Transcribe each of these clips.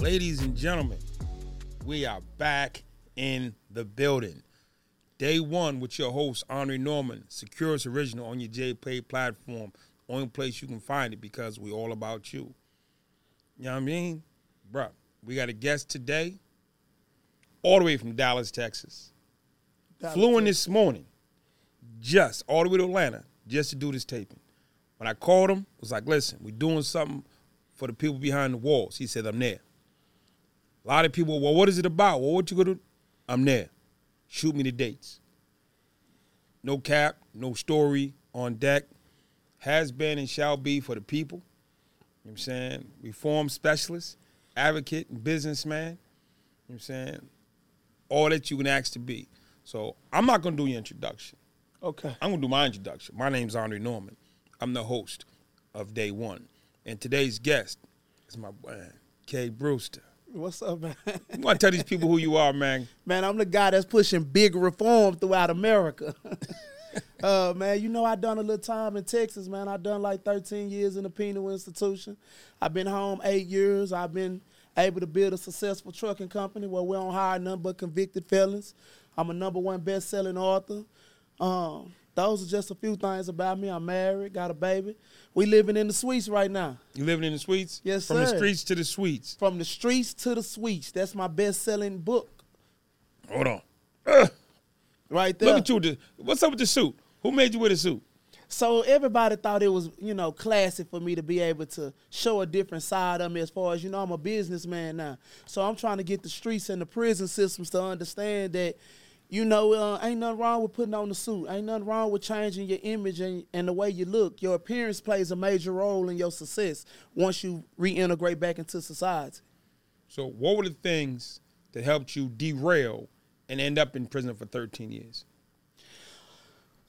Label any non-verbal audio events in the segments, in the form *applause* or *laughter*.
Ladies and gentlemen, we are back in the building. Day one with your host, Andre Norman, Securus Original on your JPay platform. Only place you can find it because we're all about you. You know what I mean? Bruh, we got a guest today, all the way from Dallas, Texas. Flew in this morning, just all the way to Atlanta, just to do this taping. When I called him, was like, listen, we're doing something for the people behind the walls. He said, I'm there. A lot of people, well, what is it about? Well, what you gonna do? I'm there. Shoot me the dates. No cap, no story on deck. Has been and shall be for the people. You know what I'm saying? Reform specialist, advocate, and businessman. You know what I'm saying? All that you can ask to be. So I'm not gonna do your introduction. Okay. I'm gonna do my introduction. My name's Andre Norman. I'm the host of Day One. And today's guest is my man, Kay Brewster. What's up, man? You wanna tell these people who you are, man. *laughs* Man, I'm the guy that's pushing big reform throughout America. *laughs* uh, man, you know I done a little time in Texas, man. I done like 13 years in the penal institution. I've been home eight years. I've been able to build a successful trucking company where we don't hire none but convicted felons. I'm a number one best-selling author. Um, those are just a few things about me. I'm married, got a baby. We living in the suites right now. You living in the suites? Yes, From the streets to the suites. From the streets to the suites. That's my best-selling book Hold on. right there. Look at you. What's up with the suit? Who made you with a suit? So everybody thought it was, you know, classic for me to be able to show a different side of me as far as, you know, I'm a businessman now. So I'm trying to get the streets and the prison systems to understand that, you know, uh, ain't nothing wrong with putting on the suit. Ain't nothing wrong with changing your image and, and the way you look. Your appearance plays a major role in your success once you reintegrate back into society. So what were the things that helped you derail and end up in prison for 13 years?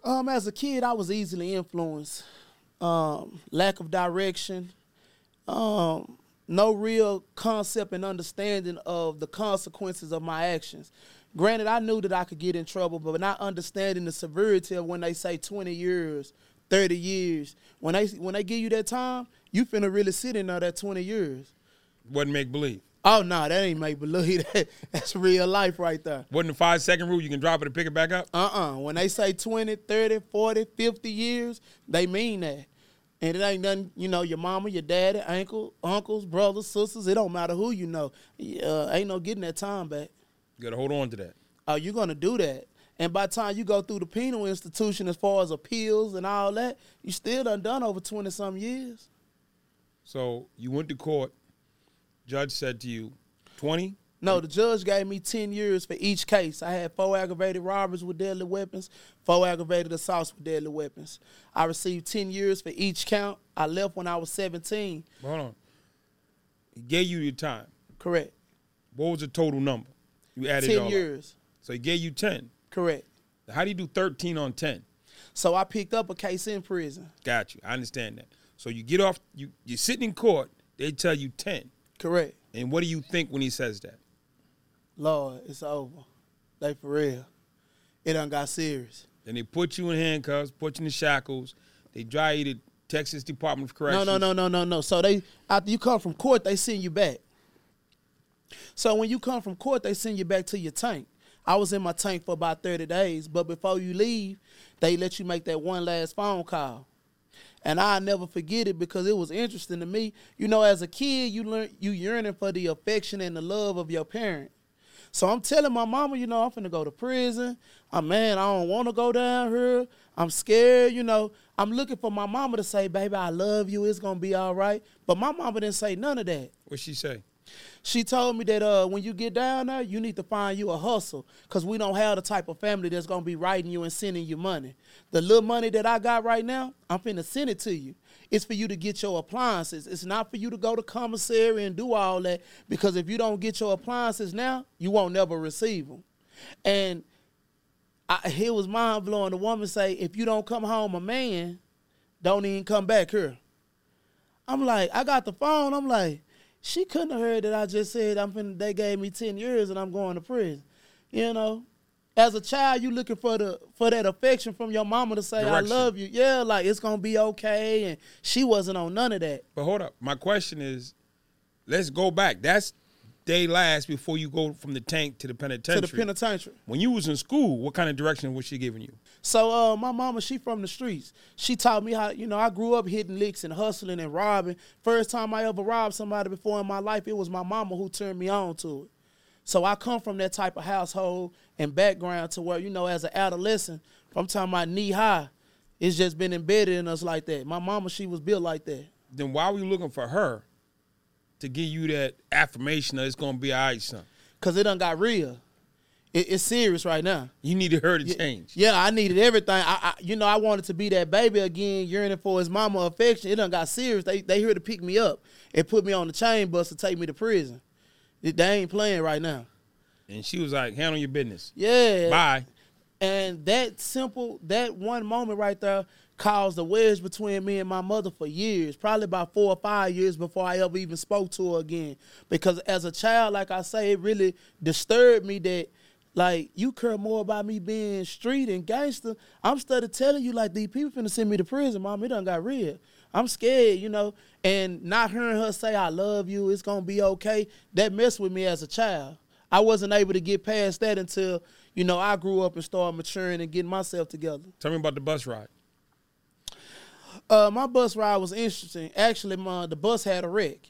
Um, as a kid, I was easily influenced. Um, lack of direction, um, no real concept and understanding of the consequences of my actions. Granted, I knew that I could get in trouble, but not understanding the severity of when they say 20 years, 30 years. When they when they give you that time, you finna really sit in there that 20 years. Wasn't make believe. Oh no, that ain't make believe. That, *laughs* that's real life right there. Wasn't the five second rule you can drop it and pick it back up? Uh-uh. When they say 20, 30, 40, 50 years, they mean that. And it ain't nothing, you know, your mama, your daddy, uncle, uncles, brothers, sisters, it don't matter who you know. Uh, ain't no getting that time back. You gotta hold on to that. Uh, oh, you're gonna do that. And by the time you go through the penal institution as far as appeals and all that, you still done done over 20 some years. So you went to court. Judge said to you, 20? No, the judge gave me 10 years for each case. I had four aggravated robberies with deadly weapons, four aggravated assaults with deadly weapons. I received 10 years for each count. I left when I was 17. Hold on. He gave you your time. Correct. What was the total number? You added it 10 all up. years. So he gave you 10. Correct. How do you do 13 on 10? So I picked up a case in prison. Got you. I understand that. So you get off, you, you're sitting in court, they tell you 10. Correct. And what do you think when he says that? Lord, it's over. They for real. It done got serious. Then they put you in handcuffs, put you in the shackles. They drive you to Texas Department of Corrections. No, no, no, no, no, no. So they after you come from court, they send you back. So when you come from court, they send you back to your tank. I was in my tank for about 30 days, but before you leave, they let you make that one last phone call. And I never forget it because it was interesting to me. You know, as a kid, you learn you yearning for the affection and the love of your parent. So I'm telling my mama, you know, I'm finna go to prison. I'm man, I don't want to go down here. I'm scared, you know. I'm looking for my mama to say, baby, I love you. It's gonna be all right. But my mama didn't say none of that. What'd she say? She told me that uh, when you get down there, you need to find you a hustle because we don't have the type of family that's gonna be writing you and sending you money. The little money that I got right now, I'm finna send it to you. It's for you to get your appliances. It's not for you to go to commissary and do all that because if you don't get your appliances now, you won't never receive them. And I, it was mind blowing. The woman say, if you don't come home a man, don't even come back here. I'm like, I got the phone. I'm like, she couldn't have heard that I just said I'm finna, they gave me 10 years and I'm going to prison. You know? As a child, you looking for the for that affection from your mama to say, Direction. I love you. Yeah, like it's gonna be okay. And she wasn't on none of that. But hold up. My question is, let's go back. That's day last before you go from the tank to the penitentiary. to the penitentiary. when you was in school, what kind of direction was she giving you? So uh, my mama, she from the streets. She taught me how, you know, I grew up hitting licks and hustling and robbing. First time I ever robbed somebody before in my life, it was my mama who turned me on to it. So I come from that type of household and background to where, you know, as an adolescent, I'm talking about knee high, it's just been embedded in us like that. My mama, she was built like that. Then why were you looking for her to give you that affirmation that it's gonna be all right, son? Cause it done got real. It, it's serious right now. You needed her to change. Yeah, I needed everything. I, I, you know, I wanted to be that baby again, yearning for his mama affection. It done got serious. They they here to pick me up and put me on the chain bus to take me to prison. They they ain't playing right now. And she was like, handle your business. Yeah. Bye. And that simple, that one moment right there caused a wedge between me and my mother for years, probably about four or five years before I ever even spoke to her again. Because as a child, like I say, it really disturbed me that like you care more about me being street and gangster. I'm started telling you like these people finna send me to prison, mom. It done got real. I'm scared, you know, and not hearing her say I love you, it's gonna be okay. That messed with me as a child. I wasn't able to get past that until you know I grew up and started maturing and getting myself together. Tell me about the bus ride. Uh, my bus ride was interesting. Actually, my the bus had a wreck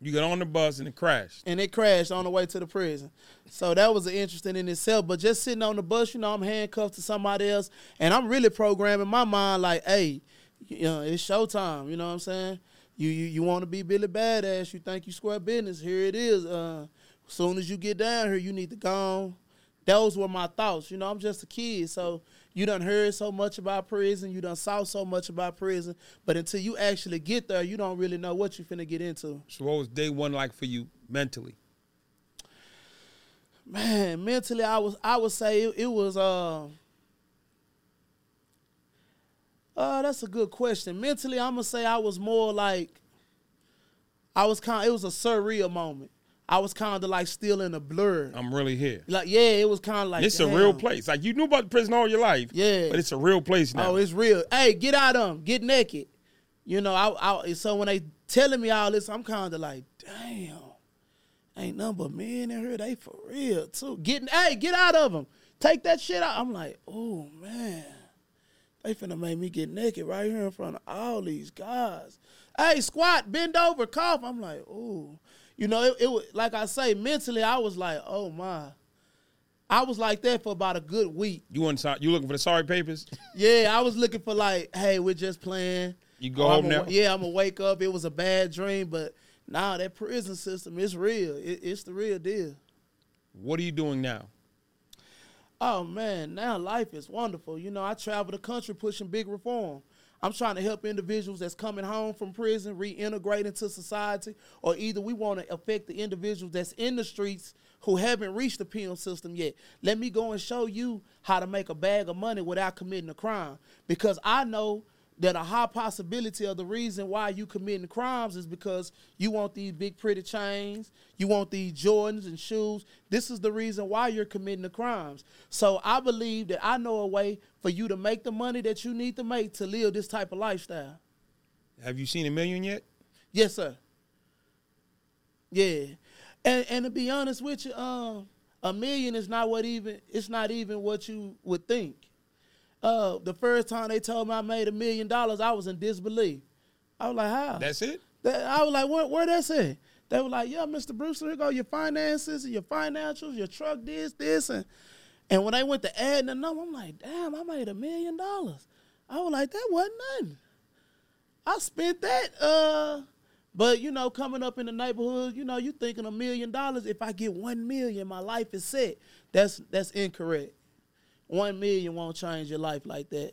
You got on the bus and it crashed. and it crashed on the way to the prison. So that was interesting in itself. But just sitting on the bus, you know, I'm handcuffed to somebody else, and I'm really programming my mind like, hey, you know, it's showtime. You know what I'm saying? You you you want to be Billy Badass? You think you square business? Here it is. Uh, as soon as you get down here, you need to go. On. Those were my thoughts. You know, I'm just a kid, so you done heard so much about prison, you done saw so much about prison, but until you actually get there, you don't really know what you finna get into. So what was day one like for you mentally? Man, mentally, I was I would say it, it was uh uh that's a good question. Mentally, I'm gonna say I was more like I was kind. It was a surreal moment. I was kind of like still in a blur. I'm really here. Like yeah, it was kind of like it's a real place. Like you knew about the prison all your life. Yeah. But it's a real place now. Oh, it's real. Hey, get out of them. Get naked. You know, I, I so when they telling me all this, I'm kind of like, damn, ain't nothing but men in here. They for real too. Getting, hey, get out of them. Take that shit out. I'm like, oh man, they finna make me get naked right here in front of all these guys. Hey, squat, bend over, cough. I'm like, oh, you know, it, it was like I say, mentally, I was like, oh my. I was like that for about a good week. you want you looking for the sorry papers? *laughs* Yeah, I was looking for like, hey, we're just playing. You go Or home now? Yeah, I'm gonna wake up. It was a bad dream, but nah, that prison system is real. It, it's the real deal. what are you doing now? Oh man, now life is wonderful. You know, I travel the country pushing big reform. I'm trying to help individuals that's coming home from prison reintegrate into society, or either we want to affect the individuals that's in the streets who haven't reached the penal system yet. Let me go and show you how to make a bag of money without committing a crime. Because I know that a high possibility of the reason why you committing crimes is because you want these big pretty chains, you want these Jordans and shoes. This is the reason why you're committing the crimes. So I believe that I know a way for you to make the money that you need to make to live this type of lifestyle. Have you seen a million yet? Yes, sir. Yeah, and and to be honest with you, um, a million is not what even it's not even what you would think. Uh, the first time they told me I made a million dollars, I was in disbelief. I was like, how? That's it? That, I was like, where, where that's at? They were like, yeah, Mr. Brewster, here go your finances and your financials, your truck, this, this, and and when they went to add the number, I'm like, damn, I made a million dollars. I was like, that wasn't nothing. I spent that. Uh, but you know, coming up in the neighborhood, you know, you thinking a million dollars. If I get one million, my life is set. That's that's incorrect. One million won't change your life like that.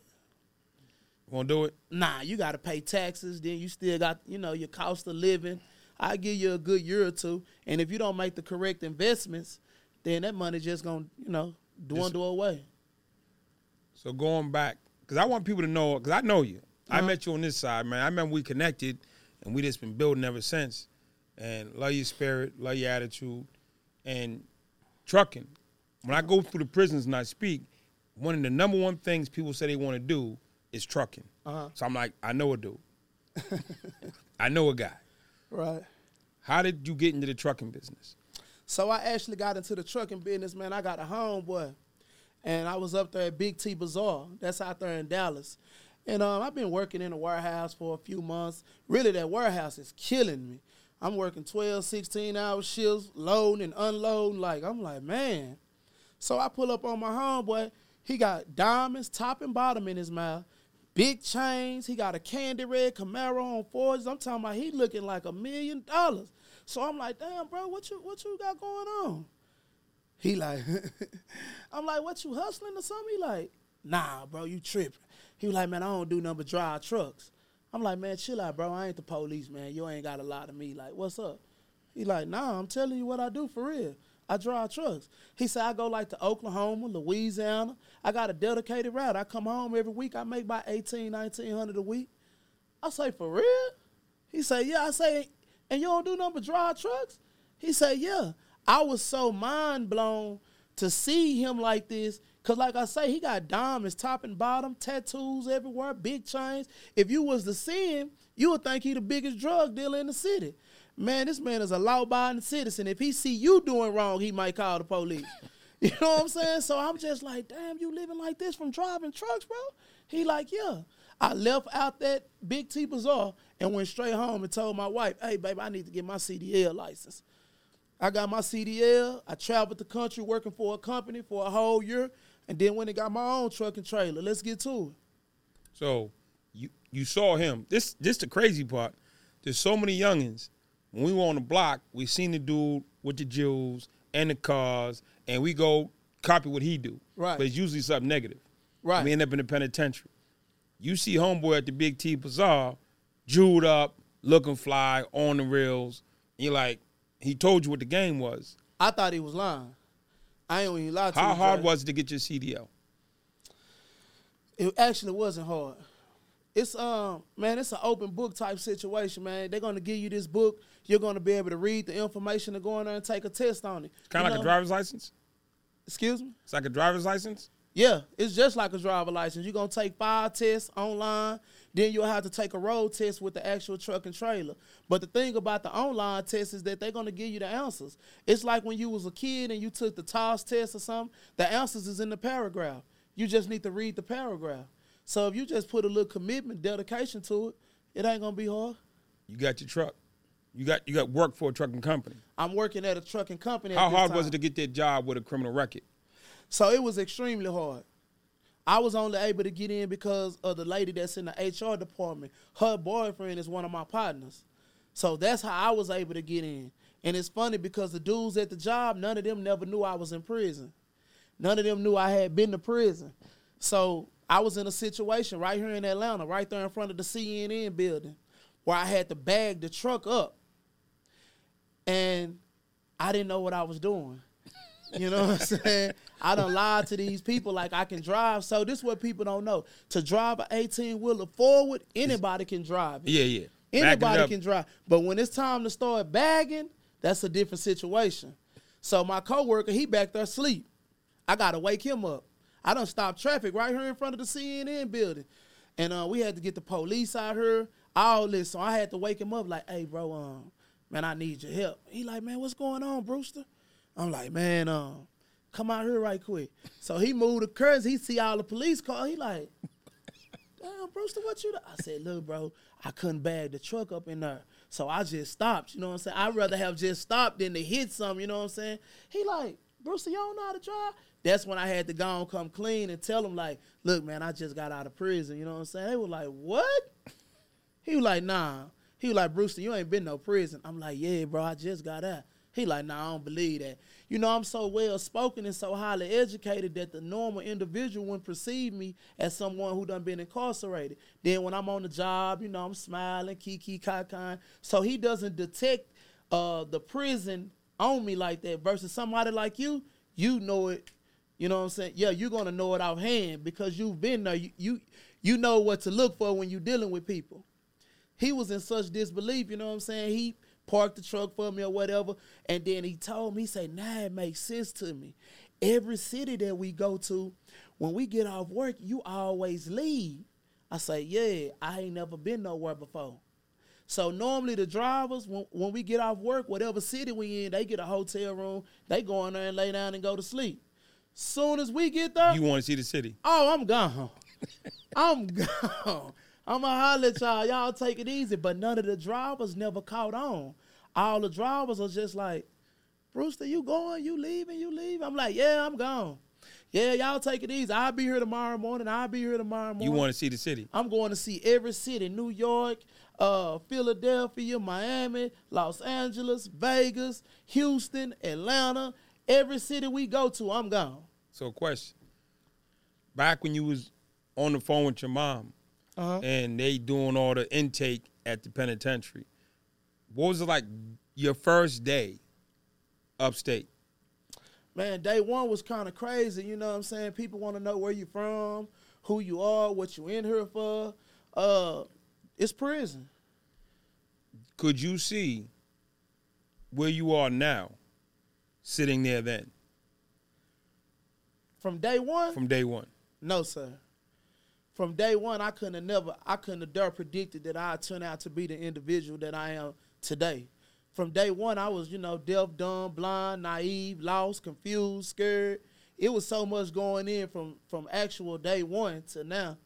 Won't do it? Nah, you got to pay taxes. Then you still got, you know, your cost of living. I give you a good year or two, and if you don't make the correct investments, then that money just gonna, you know, dwindle away. So going back, because I want people to know, because I know you. I Uh-huh. met you on this side, man. I remember we connected, and we just been building ever since. And love your spirit, love your attitude, and trucking. When I go through the prisons and I speak, one of the number one things people say they want to do is trucking. Uh-huh. So I'm like, I know a dude. *laughs* I know a guy. Right. How did you get into the trucking business? So I actually got into the trucking business, man. I got a homeboy, and I was up there at Big T Bazaar. That's out there in Dallas. And um, I've been working in a warehouse for a few months. Really, that warehouse is killing me. I'm working 12, 16 hour shifts, loading and unloading. Like, I'm like, man. So I pull up on my homeboy. He got diamonds, top and bottom in his mouth, big chains. He got a candy red Camaro on forges. I'm talking about he looking like a million dollars. So I'm like, damn, bro, what you what you got going on? He like, *laughs* I'm like, what you hustling or something? He like, nah, bro, you tripping. He was like, man, I don't do nothing but drive trucks. I'm like, man, chill out, bro. I ain't the police, man. You ain't got a lot of me. Like, what's up? He like, nah, I'm telling you what I do for real. I drive trucks. He said I go like to Oklahoma, Louisiana. I got a dedicated route. I come home every week. I make about 18, 1900 a week. I say, for real? He say, yeah. I say, and you don't do nothing but drive trucks? He said, yeah. I was so mind blown to see him like this. Cause like I say, he got diamonds top and bottom, tattoos everywhere, big chains. If you was to see him, you would think he the biggest drug dealer in the city. Man, this man is a law-abiding citizen. If he see you doing wrong, he might call the police. You know what I'm saying? So I'm just like, damn, you living like this from driving trucks, bro? He like, yeah. I left out that Big T Bazaar and went straight home and told my wife, hey, baby, I need to get my CDL license. I got my CDL. I traveled the country working for a company for a whole year, and then went and got my own truck and trailer. Let's get to it. So you you saw him. This this the crazy part. There's so many youngins. When we were on the block, we seen the dude with the jewels and the cars, and we go copy what he do. Right. But it's usually something negative. Right. We end up in the penitentiary. You see homeboy at the Big T Bazaar, jeweled up, looking fly, on the rails. And you're like, he told you what the game was. I thought he was lying. I ain't even lie to you. How you. hard was it to get your CDL? It actually wasn't hard. It's um man, it's an open book type situation, man. They're gonna give you this book. You're gonna be able to read the information and go in there and take a test on it. Kind of like a driver's license? Excuse me. It's like a driver's license? Yeah, it's just like a driver's license. You're gonna take five tests online, then you'll have to take a road test with the actual truck and trailer. But the thing about the online test is that they're gonna give you the answers. It's like when you was a kid and you took the TAAS test or something, the answers is in the paragraph. You just need to read the paragraph. So if you just put a little commitment, dedication to it, it ain't gonna be hard. You got your truck. You got you got work for a trucking company. I'm working at a trucking company. How hard was it to get that job with a criminal record? So it was extremely hard. I was only able to get in because of the lady that's in the HR department. Her boyfriend is one of my partners. So that's how I was able to get in. And it's funny because the dudes at the job, none of them never knew I was in prison. None of them knew I had been to prison. So I was in a situation right here in Atlanta, right there in front of the CNN building, where I had to bag the truck up. And I didn't know what I was doing. You know what I'm saying? I don't lie to these people like I can drive. So this is what people don't know. To drive an 18 wheeler forward, anybody can drive it. Yeah, yeah. Anybody can drive. But when it's time to start bagging, that's a different situation. So my coworker, he back there asleep. I gotta wake him up. I don't stop traffic right here in front of the CNN building. And uh, we had to get the police out here, all this. So I had to wake him up like, hey, bro, um, man, I need your help. He like, man, what's going on, Brewster? I'm like, man, um, come out here right quick. So he moved the curtains. He see all the police cars. He like, damn, Brewster, what you do? I said, look, bro, I couldn't bag the truck up in there. So I just stopped, you know what I'm saying? I'd rather have just stopped than to hit something, you know what I'm saying? He like, Brewster, you don't know how to drive? That's when I had to go and come clean and tell him, like, look, man, I just got out of prison, you know what I'm saying? They were like, what? He was like, nah. He was like, Brewster, you ain't been no prison. I'm like, yeah, bro, I just got out. He like, nah, I don't believe that. You know, I'm so well spoken and so highly educated that the normal individual wouldn't perceive me as someone who done been incarcerated. Then when I'm on the job, you know, I'm smiling, kiki kakan. So he doesn't detect uh, the prison on me like that. Versus somebody like you, you know it. You know what I'm saying? Yeah, you're gonna know it offhand because you've been there. You you, you know what to look for when you're dealing with people he was in such disbelief, you know what I'm saying? He parked the truck for me or whatever, and then he told me, he said, nah, it makes sense to me. Every city that we go to, when we get off work, you always leave. I say, yeah, I ain't never been nowhere before. So normally the drivers, when, when we get off work, whatever city we in, they get a hotel room. They go in there and lay down and go to sleep. Soon as we get there, You want to see the city? oh, I'm gone. *laughs* I'm gone. I'ma holler at y'all. Y'all take it easy. But none of the drivers never caught on. All the drivers are just like, Brewster, you going? You leaving? You leave? I'm like, yeah, I'm gone. Yeah, y'all take it easy. I'll be here tomorrow morning. I'll be here tomorrow morning. You want to see the city? I'm going to see every city: New York, uh, Philadelphia, Miami, Los Angeles, Vegas, Houston, Atlanta. Every city we go to, I'm gone. So, question. Back when you was on the phone with your mom Uh-huh. and they doing all the intake at the penitentiary, what was it like your first day upstate? Man, day one was kind of crazy. You know what I'm saying? People want to know where you from, who you are, what you in here for. Uh, it's prison. Could you see where you are now, sitting there then, From day one, from day one? No, sir. From day one, I couldn't have never, I couldn't have dare predicted that I'd turn out to be the individual that I am today. From day one, I was, you know, deaf, dumb, blind, naive, lost, confused, scared. It was so much going in from from actual day one to now.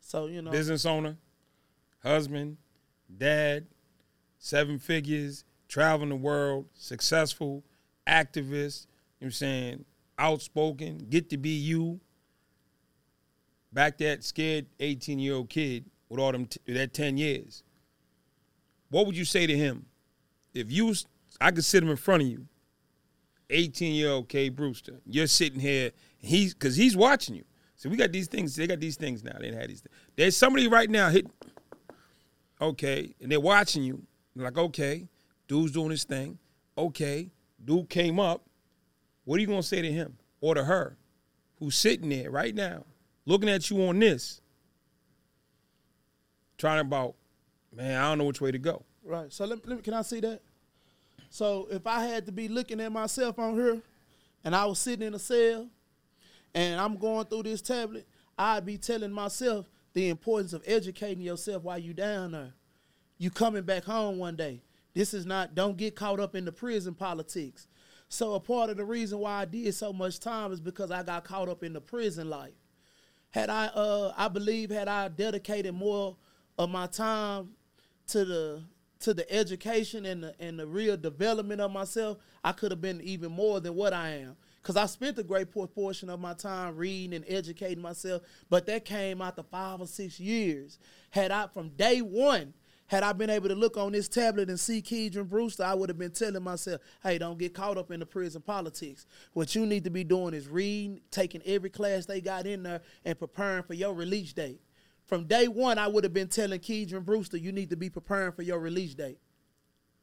So you know, Business owner, husband, dad, seven figures, traveling the world, successful, activist, you know what I'm saying, outspoken, get to be you. Back that scared 18 year old kid with all them t- that 10 years. What would you say to him if you I could sit him in front of you, 18 year old K Brewster, you're sitting here, he's because he's watching you. So we got these things. They got these things now. They didn't these. Things. There's somebody right now hit. Okay, and they're watching you. They're like, okay, dude's doing his thing. Okay, dude came up. What are you gonna say to him or to her, who's sitting there right now, looking at you on this, trying about, man, I don't know which way to go. Right. So let, let me, can I see that? So if I had to be looking at myself on here, and I was sitting in a cell, and I'm going through this tablet, I'd be telling myself the importance of educating yourself while you down there. You coming back home one day. This is not. Don't get caught up in the prison politics. So a part of the reason why I did so much time is because I got caught up in the prison life had I uh I believe had I dedicated more of my time to the to the education and the and the real development of myself, I could have been even more than what I am. Cause I spent a great portion of my time reading and educating myself, but that came after five or six years. Had I from day one, had I been able to look on this tablet and see Keidrain Brewster, I would have been telling myself, hey, don't get caught up in the prison politics. What you need to be doing is reading, taking every class they got in there, and preparing for your release date. From day one, I would have been telling Keidrain Brewster, you need to be preparing for your release date.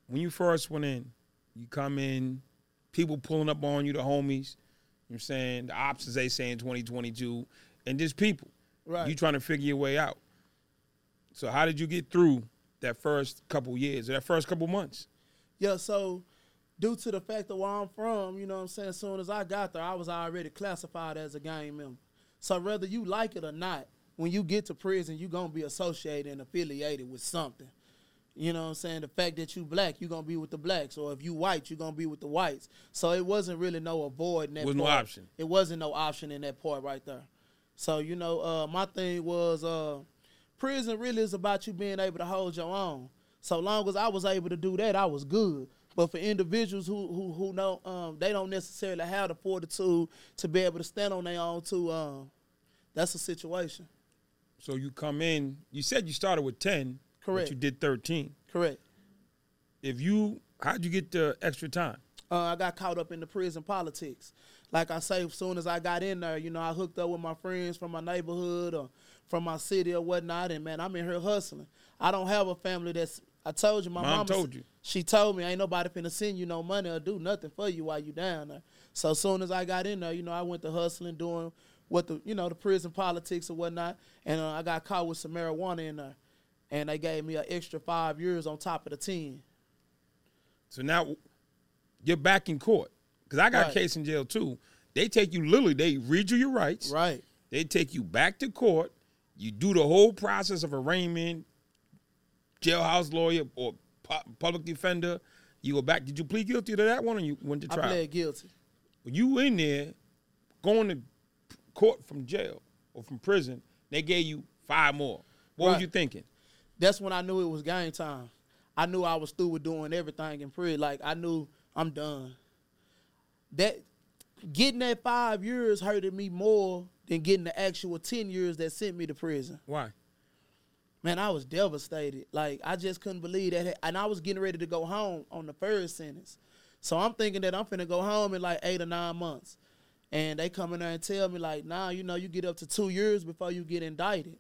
When you first went in, you come in, people pulling up on you, the homies. You know what I'm saying? The ops as they say in 2022, and just people. Right. You trying to figure your way out. So how did you get through that first couple years, or that first couple months? Yeah, so due to the fact of where I'm from, you know what I'm saying, as soon as I got there, I was already classified as a gang member. So whether you like it or not, when you get to prison, you're gonna be associated and affiliated with something. You know what I'm saying? The fact that you black, you're gonna be with the blacks, or if you white, you're gonna be with the whites. So it wasn't really no avoiding that. Was no option. It wasn't no option in that part right there. So you know, uh, my thing was uh, prison really is about you being able to hold your own. So long as I was able to do that, I was good. But for individuals who who who know um, they don't necessarily have the fortitude to be able to stand on their own, too, um, that's a situation. So you come in. You said you started with 10. Correct. But you did 13. Correct. If you, how'd you get the extra time? Uh, I got caught up in the prison politics. Like I say, as soon as I got in there, you know, I hooked up with my friends from my neighborhood or from my city or whatnot, and man, I'm in here hustling. I don't have a family that's. I told you, my Mom told you. She told me ain't nobody finna send you no money or do nothing for you while you down there. So as soon as I got in there, you know, I went to hustling, doing what the you know the prison politics or whatnot, and uh, I got caught with some marijuana in there, and they gave me an extra five years on top of the ten. So now you're back in court. Because I got Right. a case in jail too. They take you literally, they read you your rights. Right. They take you back to court. You do the whole process of arraignment, jailhouse lawyer or pu- public defender. You go back. Did you plead guilty to that one, or you went to trial? I pled guilty. When you in there, going to court from jail or from prison, they gave you five more. What Right. was you thinking? That's when I knew it was game time. I knew I was through with doing everything in prison. Like I knew I'm done. That getting that five years hurted me more than getting the actual ten years that sent me to prison. Why? Man, I was devastated. Like I just couldn't believe that, and I was getting ready to go home on the first sentence. So I'm thinking that I'm finna go home in like eight or nine months, and they come in there and tell me like, nah, you know, you get up to two years before you get indicted.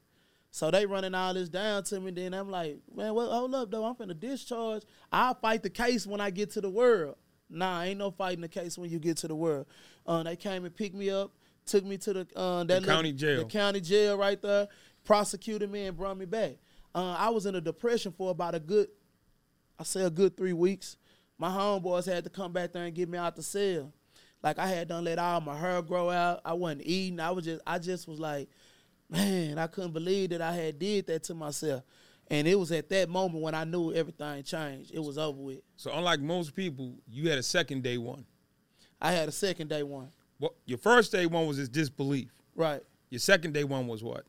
So they running all this down to me. Then I'm like, man, well, hold up though. I'm finna discharge. I'll fight the case when I get to the world. Nah, ain't no fighting the case when you get to the world. Uh, they came and picked me up, took me to the uh, that little- county jail. The county jail right there. Prosecuted me and brought me back. Uh, I was in a depression for about a good, I say a good three weeks. My homeboys had to come back there and get me out the cell. Like I had done let all my hair grow out. I wasn't eating. I was just I just was like, man, I couldn't believe that I had did that to myself. And it was at that moment when I knew everything changed. It was over with. So unlike most people, you had a second day one. I had a second day one. Well, your first day one was this disbelief. Right. Your second day one was what?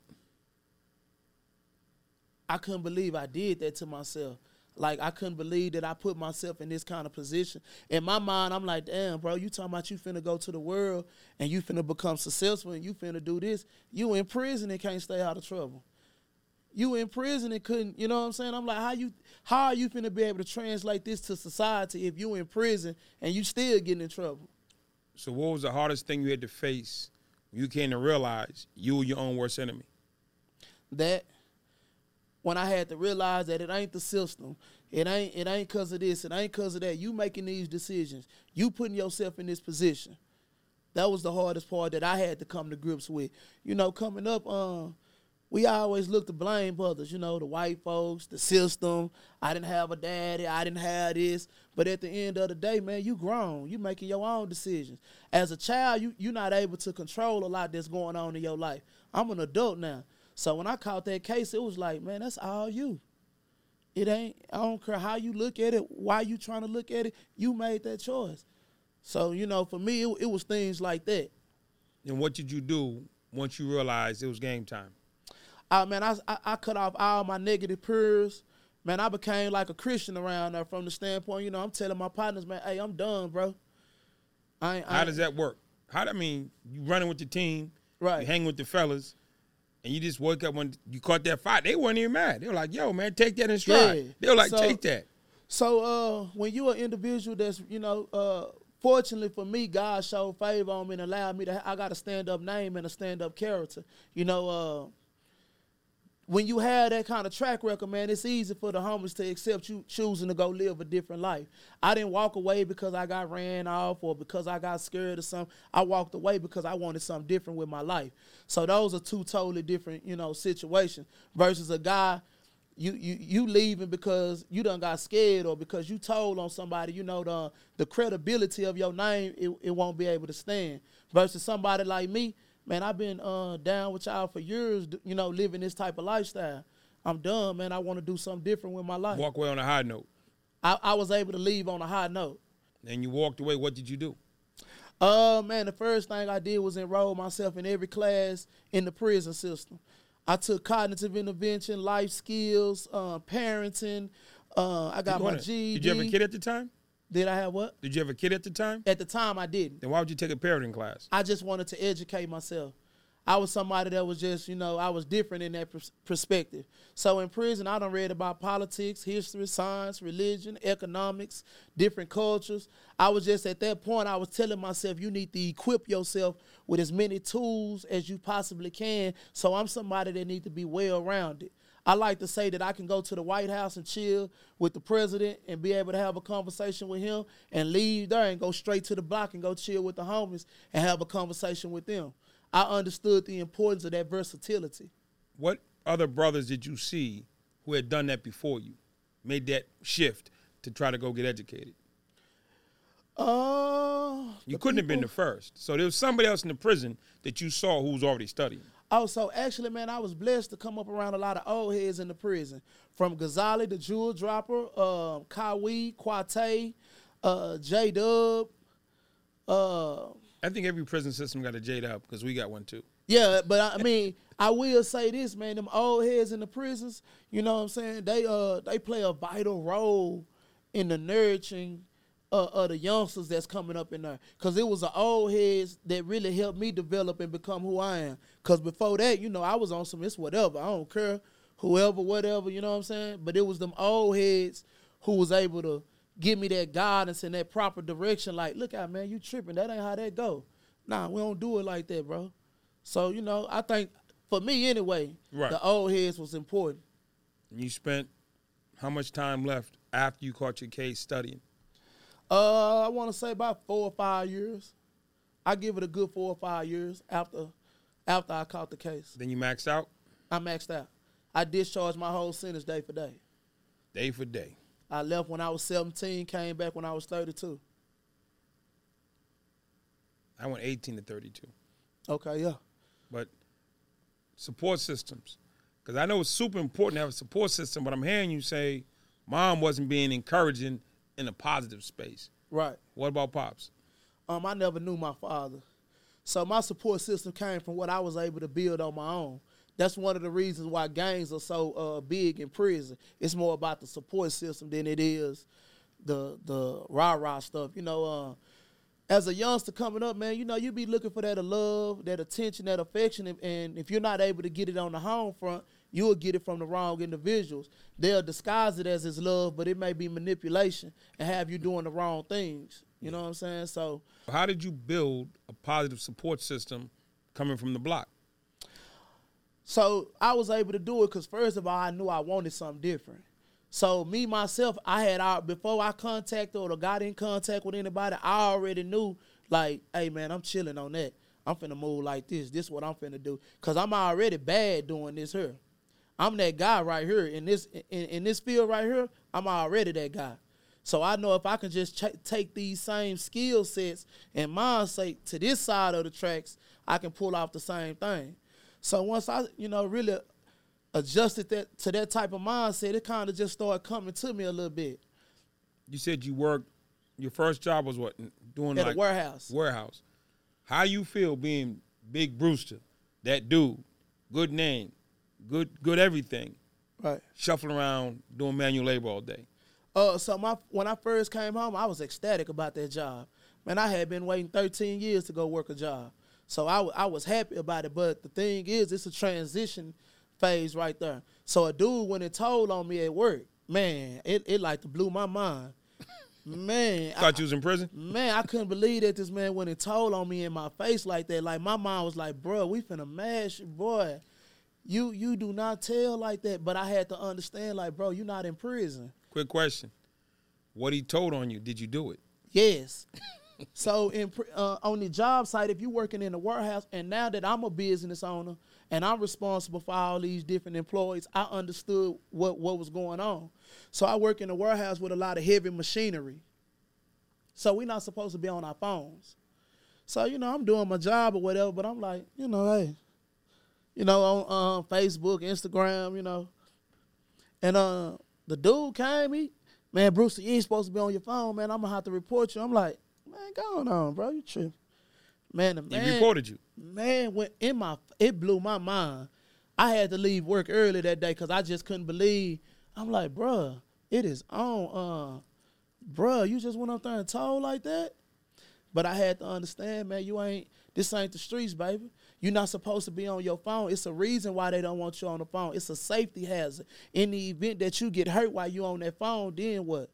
I couldn't believe I did that to myself. Like I couldn't believe that I put myself in this kind of position. In my mind, I'm like, damn, bro, you talking about you finna go to the world and you finna become successful and you finna do this. You in prison and can't stay out of trouble. You in prison and couldn't, you know what I'm saying? I'm like, how you how are you finna be able to translate this to society if you in prison and you still getting in trouble? So what was the hardest thing you had to face when you came to realize you were your own worst enemy? that when I had to realize that it ain't the system, it ain't it ain't cause of this, it ain't cause of that. You making these decisions, you putting yourself in this position. That was the hardest part that I had to come to grips with. You know, coming up, um, we always look to blame others. You know, the white folks, the system. I didn't have a daddy. I didn't have this. But at the end of the day, man, you grown. You making your own decisions. As a child, you you're not able to control a lot that's going on in your life. I'm an adult now. So when I caught that case, it was like, man, that's all you. It ain't. I don't care how you look at it, why you trying to look at it. You made that choice. So you know, for me, it, it was things like that. And what did you do once you realized it was game time? I man, I, I I cut off all my negative peers. Man, I became like a Christian around there from the standpoint, you know, I'm telling my partners, man, hey, I'm done, bro. I ain't, I How does that work? How do I mean, you running with the team, Right. You hang with the fellas, and you just woke up when you caught that fight. They weren't even mad. They were like, "Yo, man, take that in stride." Yeah. They were like, So- "Take that." So uh, when you an individual that's you know, uh, fortunately for me, God showed favor on me and allowed me to. I got a stand up name and a stand up character. You know, uh, when you have that kind of track record, man, it's easy for the homeless to accept you choosing to go live a different life. I didn't walk away because I got ran off or because I got scared or something. I walked away because I wanted something different with my life. So those are two totally different, you know, situations versus a guy you you you leaving because you done got scared or because you told on somebody you know the the credibility of your name it, it won't be able to stand versus somebody like me man i've been uh down with y'all for years you know living this type of lifestyle i'm done man i want to do something different with my life Walk away on a high note. I, I was able to leave on a high note And you walked away. What did you do? Uh man, the first thing I did was enroll myself in every class in the prison system. I took cognitive intervention, life skills, uh, parenting. Uh, I got my GED. Did you have a kid at the time? Did I have what? Did you have a kid at the time? At the time, I didn't. Then why would you take a parenting class? I just wanted to educate myself. I was somebody that was just, you know, I was different in that pers- perspective. So in prison, I done read about politics, history, science, religion, economics, different cultures. I was just at that point, I was telling myself, you need to equip yourself with as many tools as you possibly can. So I'm somebody that need to be well rounded. I like to say that I can go to the White House and chill with the president and be able to have a conversation with him and leave there and go straight to the block and go chill with the homies and have a conversation with them. I understood the importance of that versatility. What other brothers did you see who had done that before you, made that shift to try to go get educated? Uh, You couldn't have been the first. So there was somebody else in the prison that you saw who was already studying. Oh, so actually, man, I was blessed to come up around a lot of old heads in the prison. From Ghazali, the Jewel Dropper, uh, Kawi, Quate, uh, J Dub. Uh, I think every prison system got a J Dub because we got one too. yeah, but I I mean, I will say this, man. Them old heads in the prisons, you know what I'm saying? They uh they play a vital role in the nurturing uh, of the youngsters that's coming up in there. Cause it was the old heads that really helped me develop and become who I am. Cause before that, you know, I was on some it's whatever. I don't care, whoever, whatever. You know what I'm saying? But it was them old heads who was able to give me that guidance and that proper direction. Like, look out, man, you tripping? That ain't how that go. Nah, we don't do it like that, bro. So you know, I think for me anyway, Right. the old heads was important. And you spent how much time left after you caught your case studying? Uh, I want to say about four or five years. I give it a good four or five years after after I caught the case. Then you maxed out I maxed out. I discharged my whole sentence day for day. day for day. I left when I was 17, came back when I was 32. I went 18 to 32. Okay, yeah. But support systems, because I know it's super important to have a support system. But I'm hearing you say mom wasn't being encouraging in a positive space. Right. What about pops? Um, I never knew my father. So my support system came from what I was able to build on my own. That's one of the reasons why gangs are so uh, big in prison. It's more about the support system than it is the the rah rah stuff. You know, uh, as a youngster coming up, man, you know, you be looking for that love, that attention, that affection, and, and if you're not able to get it on the home front, you'll get it from the wrong individuals. They'll disguise it as his love, but it may be manipulation and have you doing the wrong things. You know what I'm saying? So How did you build a positive support system coming from the block? So I was able to do it because first of all, I knew I wanted something different. So me myself, I had out before I contacted or got in contact with anybody, I already knew like, hey man, I'm chilling on that. I'm finna move like this. This what I'm finna do. Cause I'm already bad doing this here. I'm that guy right here in this in, in this field right here. I'm already that guy. So I know if I can just ch- take these same skill sets and mindset to this side of the tracks, I can pull off the same thing. So once I, you know, really adjusted that to that type of mindset, it kind of just started coming to me a little bit You said you worked. Your first job was what? Doing at like a warehouse. warehouse. How you feel being Big Brewster, that dude, good name, good good everything, Right. shuffling around doing manual labor all day. Uh, so my when I first came home, I was ecstatic about that job. Man, I had been waiting 13 years to go work a job, so I, I was happy about it. But the thing is, it's a transition phase right there. So a dude when it told on me at work, man, it, it like blew my mind. *laughs* Man, I, Thought you was in prison. man, I couldn't believe that this man went and told on me in my face like that. Like my mom was like, "Bro, we finna mash you, boy. You you do not tell like that." But I had to understand, like, bro, you're not in prison. Quick question: What he told on you? Did you do it? Yes. *laughs* so in uh, on the job site, if you're working in a warehouse, and now that I'm a business owner and I'm responsible for all these different employees, I understood what what was going on. So I work in a warehouse with a lot of heavy machinery. So we're not supposed to be on our phones. So you know I'm doing my job or whatever, but I'm like, you know, hey, you know, on uh, Facebook, Instagram, you know, and uh, the dude came, he, man, Bruce, you ain't supposed to be on your phone, man. I'm gonna have to report you. I'm like, man, going on, bro, you tripping. Man, the He reported you. man went in my, it blew my mind. I had to leave work early that day because I just couldn't believe. I'm like, bruh, it is on. Uh, bruh, you just went up there and told like that. But I had to understand, man, you ain't. This ain't the streets, baby. You're not supposed to be on your phone. It's a reason why they don't want you on the phone. It's a safety hazard. In the event that you get hurt while you're on that phone, then what?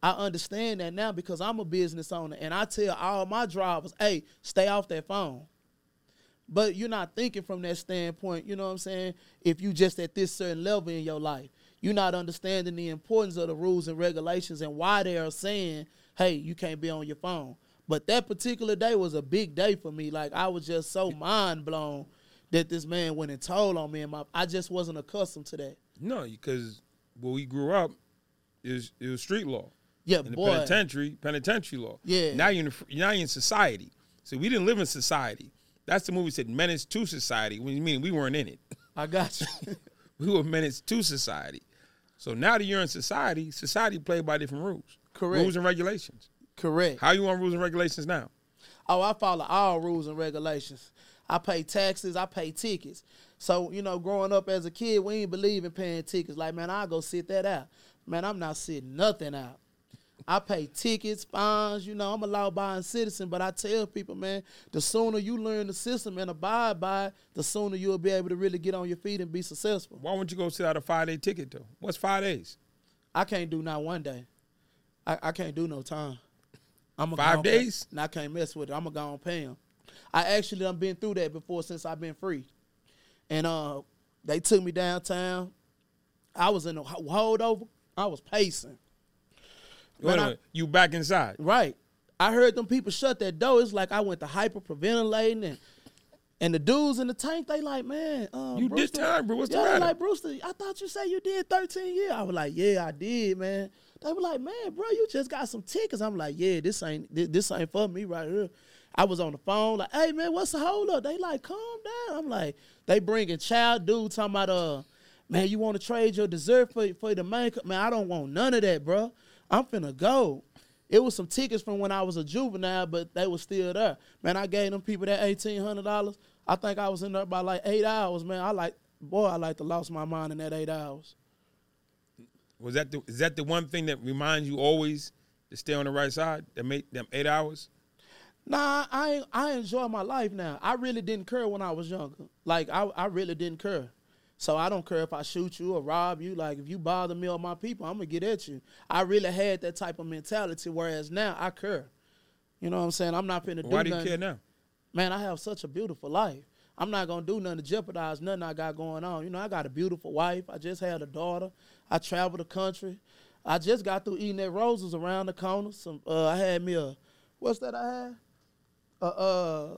I understand that now because I'm a business owner and I tell all my drivers, hey, stay off that phone. But you're not thinking from that standpoint, you know what I'm saying? If you just at this certain level in your life, you're not understanding the importance of the rules and regulations and why they are saying, hey, you can't be on your phone. But that particular day was a big day for me. Like I was just so mind blown that this man went and told on me and my I just wasn't accustomed to that. No, because where we grew up is it was street law. Yeah, in the boy. penitentiary, penitentiary law. Yeah. Now you're in, now you're in society. So we didn't live in society. That's the movie said menace to society. When you mean we weren't in it. I got you. *laughs* we were menace to society. So now that you're in society, society played by different rules. Correct. Rules and regulations. Correct. How you on rules and regulations now? Oh, I follow all rules and regulations. I pay taxes. I pay tickets. So you know, growing up as a kid, we ain't believe in paying tickets. Like, man, I'll go sit that out. Man, I'm not sitting nothing out. I pay tickets, fines. You know, I'm a law-abiding citizen. But I tell people, man, the sooner you learn the system and abide by it, the sooner you'll be able to really get on your feet and be successful. Why won't you go sit out a five day ticket though? What's five days? I can't do not one day. I, I can't do no time. I'm a Five days? And I can't mess with it. I'm gonna go and pay him. I actually done been through that before since I've been free. And uh, they took me downtown. I was in a holdover. I was pacing. Wait I- You back inside. Right. I heard them people shut that door. It's like I went to hyperventilating and and the dudes in the tank, they like, man, um, You did time, bro. What's the yeah, matter? like Brewster. I thought you said you did 13 years. I was like, yeah, I did, man. They were like, man, bro, you just got some tickets. I'm like, yeah, this ain't this, this ain't for me right here. I was on the phone like, hey man, what's the hold up? They like, calm down. I'm like, they bringing child dude talking about uh, man, you want to trade your dessert for for the makeup? Man, I don't want none of that, bro. I'm finna go. It was some tickets from when I was a juvenile, but they were still there. Man, I gave them people that eighteen hundred dollars. I think I was in there by like eight hours, man. I like, boy, I like to lost my mind in that eight hours. Was that the is that the one thing that reminds you always to stay on the right side? That made them eight hours? Nah, I I enjoy my life now. I really didn't care when I was younger. Like I I really didn't care. So I don't care if I shoot you or rob you. Like if you bother me or my people, I'm gonna get at you. I really had that type of mentality. Whereas now I care. You know what I'm saying? I'm not finna do Why do you care now? man, I have such a beautiful life. I'm not gonna do nothing to jeopardize nothing I got going on. You know, I got a beautiful wife. I just had a daughter. I travel the country. I just got through eating at Roses around the corner. Some uh, I had me a what's that I had? Uh uh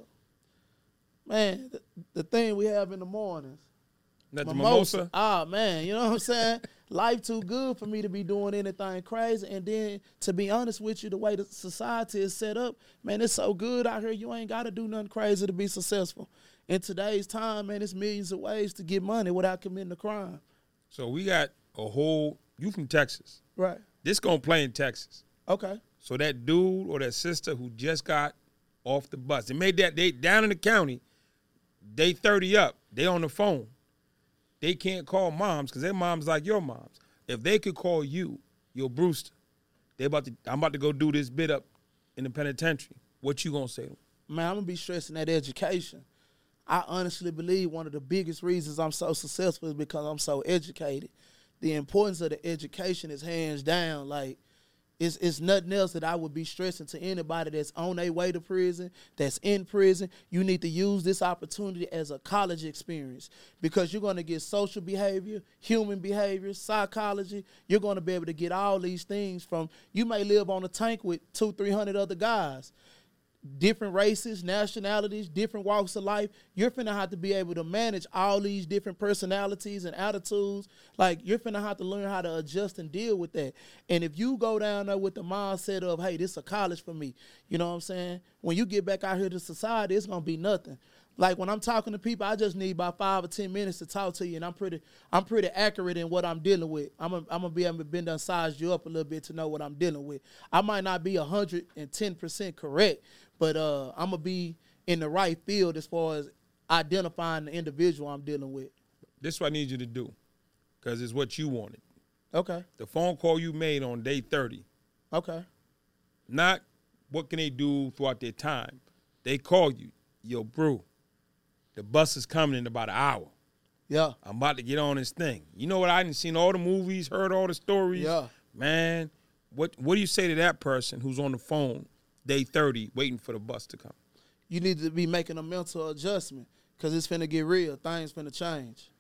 man, the, the thing we have in the mornings. Not the mimosa. Ah man, you know what I'm saying? Life too good for me to be doing anything crazy. And then to be honest with you, the way the society is set up, man, it's so good out here. You ain't gotta do nothing crazy to be successful. In today's time, man, it's millions of ways to get money without committing a crime. So we got a whole. You from Texas? Right. This gonna play in Texas. Okay. So that dude or that sister who just got off the bus, they made that they down in the county, they 30 up, they on the phone. They can't call moms because their moms like your moms. If they could call you, your Brewster, they about to I'm about to go do this bit up in the penitentiary. What you gonna say to them? Man, I'm gonna be stressing that education. I honestly believe one of the biggest reasons I'm so successful is because I'm so educated. The importance of the education is hands down. Like it's it's nothing else that I would be stressing to anybody that's on their way to prison, that's in prison. You need to use this opportunity as a college experience because you're gonna get social behavior, human behavior, psychology. You're gonna be able to get all these things from you may live on a tank with two, three hundred other guys different races, nationalities, different walks of life. You're finna have to be able to manage all these different personalities and attitudes. Like you're finna have to learn how to adjust and deal with that. And if you go down there with the mindset of, hey, this is a college for me, you know what I'm saying? When you get back out here to society, it's gonna be nothing. Like when I'm talking to people, I just need about five or ten minutes to talk to you, and I'm pretty, I'm pretty accurate in what I'm dealing with. I'm, a, I'm gonna be able to bend and size you up a little bit to know what I'm dealing with. I might not be hundred and ten percent correct, but uh, I'm gonna be in the right field as far as identifying the individual I'm dealing with. This is what I need you to do, because it's what you wanted. Okay, The phone call you made on day 30, okay, not what can they do throughout their time. They call you, yo, brew. The bus is coming in about an hour. yeah, I'm about to get on this thing. You know what? I didn't seen all the movies, heard all the stories. Yeah. Man, what what do you say to that person who's on the phone day 30 waiting for the bus to come? you need to be making a mental adjustment because it's finna get real. Things finna change.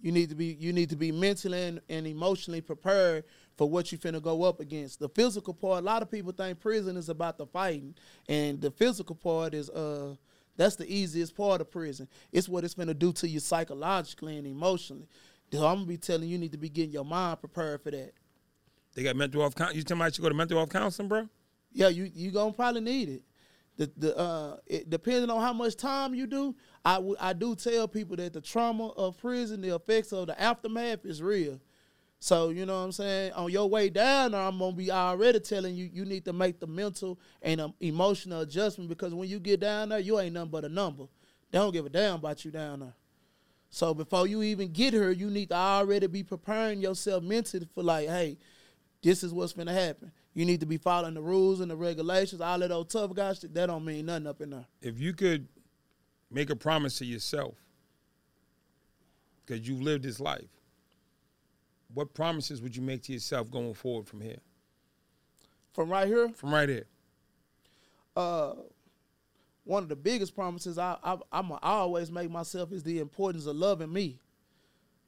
You need to be you need to be mentally and, and emotionally prepared for what you finna go up against. The physical part, a lot of people think prison is about the fighting, and the physical part is uh that's the easiest part of prison. It's what it's going to do to you psychologically and emotionally. So I'm gonna be telling you, you need to be getting your mind prepared for that. They got mental health. You tell me I should go to mental health counseling, bro? Yeah, you you gonna probably need it the the uh, it, depending on how much time you do, I w- I do tell people that the trauma of prison, the effects of the aftermath is real. So you know what I'm saying. On your way down, I'm gonna be already telling you you need to make the mental and um, emotional adjustment because when you get down there, you ain't nothing but a number. They don't give a damn about you down there. So before you even get here, you need to already be preparing yourself mentally for like, hey, this is what's gonna happen. You need to be following the rules and the regulations. All of those tough guys, that don't mean nothing up in there. If you could make a promise to yourself, because you've lived this life, what promises would you make to yourself going forward from here? From right here, From right here. uh, one of the biggest promises I, I I'm I always make myself is the importance of loving me,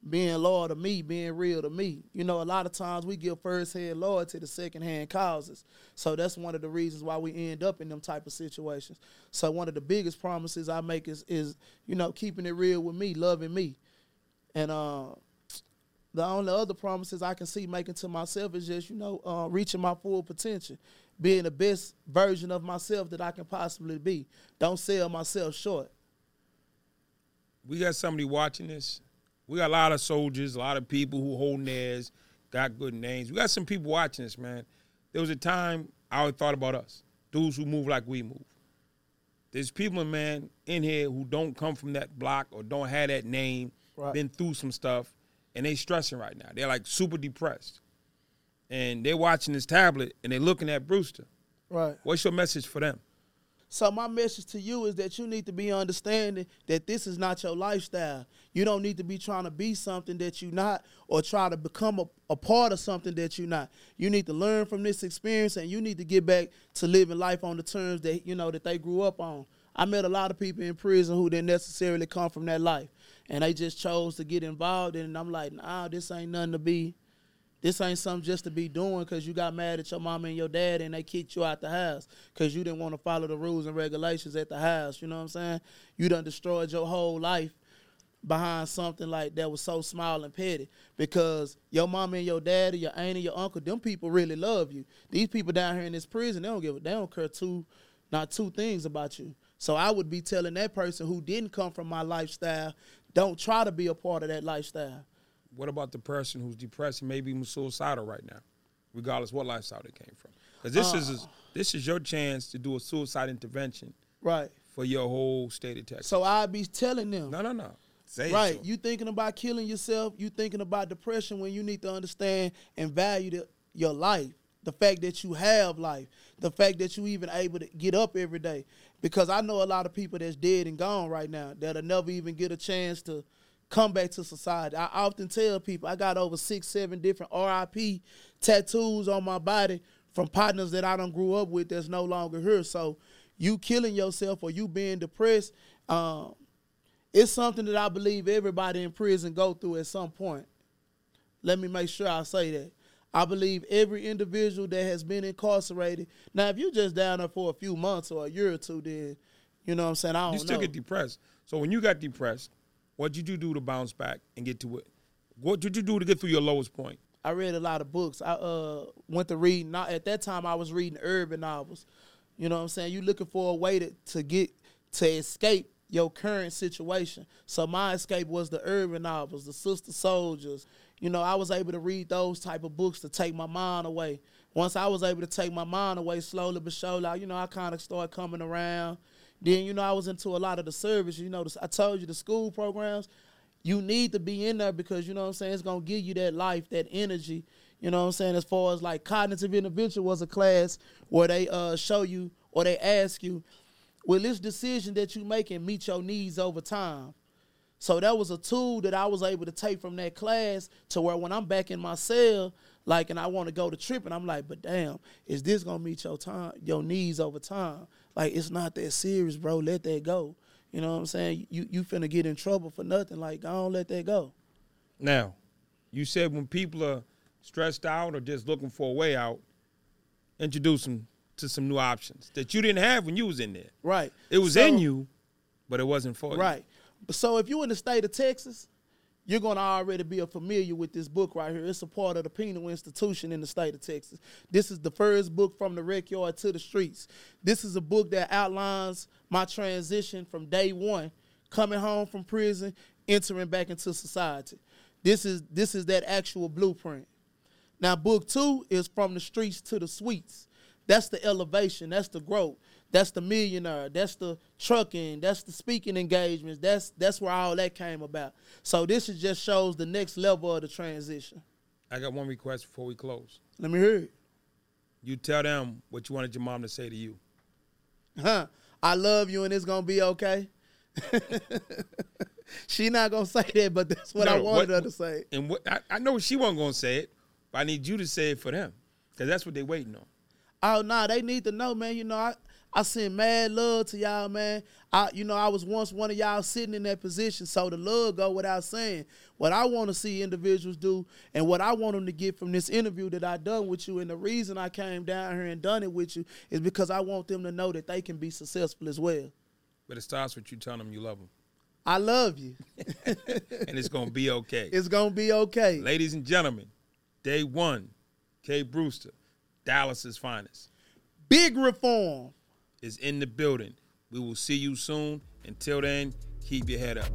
being loyal to me, being real to me. You know, a lot of times we give first hand loyalty to second hand causes, so that's one of the reasons why we end up in them type of situations. So one of the biggest promises I make is is you know keeping it real with me, loving me, and uh. The only other promises I can see making to myself is just, you know, uh, reaching my full potential, being the best version of myself that I can possibly be. Don't sell myself short. we got somebody watching this. We got a lot of soldiers, a lot of people who hold theirs, got good names. We got some people watching this, man. There was a time I always thought about us, dudes who move like we move. There's people, man, in here who don't come from that block or don't have that name, Right. been through some stuff, and they stressing right now. They're like super depressed. And they're watching this tablet and they're looking at Brewster. Right. What's your message for them? So my message to you is that you need to be understanding that this is not your lifestyle. You don't need to be trying to be something that you're not or try to become a, a part of something that you're not. You need to learn from this experience and you need to get back to living life on the terms that you know that they grew up on. I met a lot of people in prison who didn't necessarily come from that life. And they just chose to get involved in it. And I'm like, nah, this ain't nothing to be this ain't something just to be doing because you got mad at your mama and your dad and they kicked you out the house because you didn't want to follow the rules and regulations at the house. You know what I'm saying? You done destroyed your whole life behind something like that was so small and petty because your mama and your daddy, your aunt and your uncle, them people really love you. These people down here in this prison, they don't give they don't care two not two things about you. So I would be telling that person who didn't come from my lifestyle, don't try to be a part of that lifestyle. What about the person who's depressed and maybe even suicidal right now, regardless what lifestyle they came from? Because this uh, is this is your chance to do a suicide intervention Right. for your whole state of Texas. So I'd be telling them, no, no, no. Say right? 'em. You thinking about killing yourself? You thinking about depression when you need to understand and value the, your life, the fact that you have life, the fact that you even able to get up every day. Because I know a lot of people that's dead and gone right now that'll never even get a chance to come back to society. I often tell people I got over six, seven different RIP tattoos on my body from partners that I don't grew up with that's no longer here. So you killing yourself or you being depressed, um, it's something that I believe everybody in prison go through at some point. Let me make sure I say that. I believe every individual that has been incarcerated. Now, if you're just down there for a few months or a year or two, then you know what I'm saying. I don't know. you still know. get depressed. So when you got depressed, what did you do to bounce back and get to it? What did you do to get through your lowest point? I read a lot of books. I uh went to read. Not at that time, I was reading urban novels. You know what I'm saying? You looking for a way to to get to escape your current situation. So my escape was the urban novels, the Sister Souljahs. You know, I was able to read those type of books to take my mind away. Once I was able to take my mind away slowly but surely, you know, I kind of started coming around. Then, you know, I was into a lot of the service. You know, I told you the school programs you need to be in there because you know what I'm saying it's gonna give you that life, that energy. You know what I'm saying? As far as like cognitive intervention was a class where they uh show you or they ask you, will this decision that you making meet your needs over time? So that was a tool that I was able to take from that class to where when I'm back in my cell, like, and I want to go to trip, and I'm like, but damn, is this gonna meet your time, your needs over time? Like, it's not that serious, bro. Let that go. You know what I'm saying? You you finna get in trouble for nothing. Like, I don't let that go. Now, you said when people are stressed out or just looking for a way out, introduce them to some new options that you didn't have when you was in there. Right. It was So- in you, but it wasn't for you. Right. So if you're in the state of Texas, you're gonna already be familiar with this book right here. It's a part of the penal institution in the state of Texas. This is the first book from the rec yard to the streets. This is a book that outlines my transition from day one, coming home from prison, entering back into society. This is this is that actual blueprint. Now, book two is from the streets to the suites. That's the elevation. That's the growth. That's the millionaire. That's the trucking. That's the speaking engagements. That's that's where all that came about. So this is just shows the next level of the transition. I got one request before we close. Let me hear it. You tell them what you wanted your mom to say to you. Huh? I love you and it's gonna be okay. *laughs* she not gonna say that, but that's what No, I wanted what- her to say. And what I, I know she wasn't gonna say it, but I need you to say it for them. Cause that's what they waiting on. Oh nah, they need to know, man. You know, I I send mad love to y'all, man. I you know, I was once one of y'all sitting in that position, so the love go without saying. What I want to see individuals do, and what I want them to get from this interview that I done with you, and the reason I came down here and done it with you is because I want them to know that they can be successful as well. But it starts with you telling them you love them. I love you. *laughs* And it's gonna be okay. It's gonna be okay. Ladies and gentlemen, day one, Kay Brewster, Dallas's finest, Big reform. Is in the building. We will see you soon. Until then, keep your head up.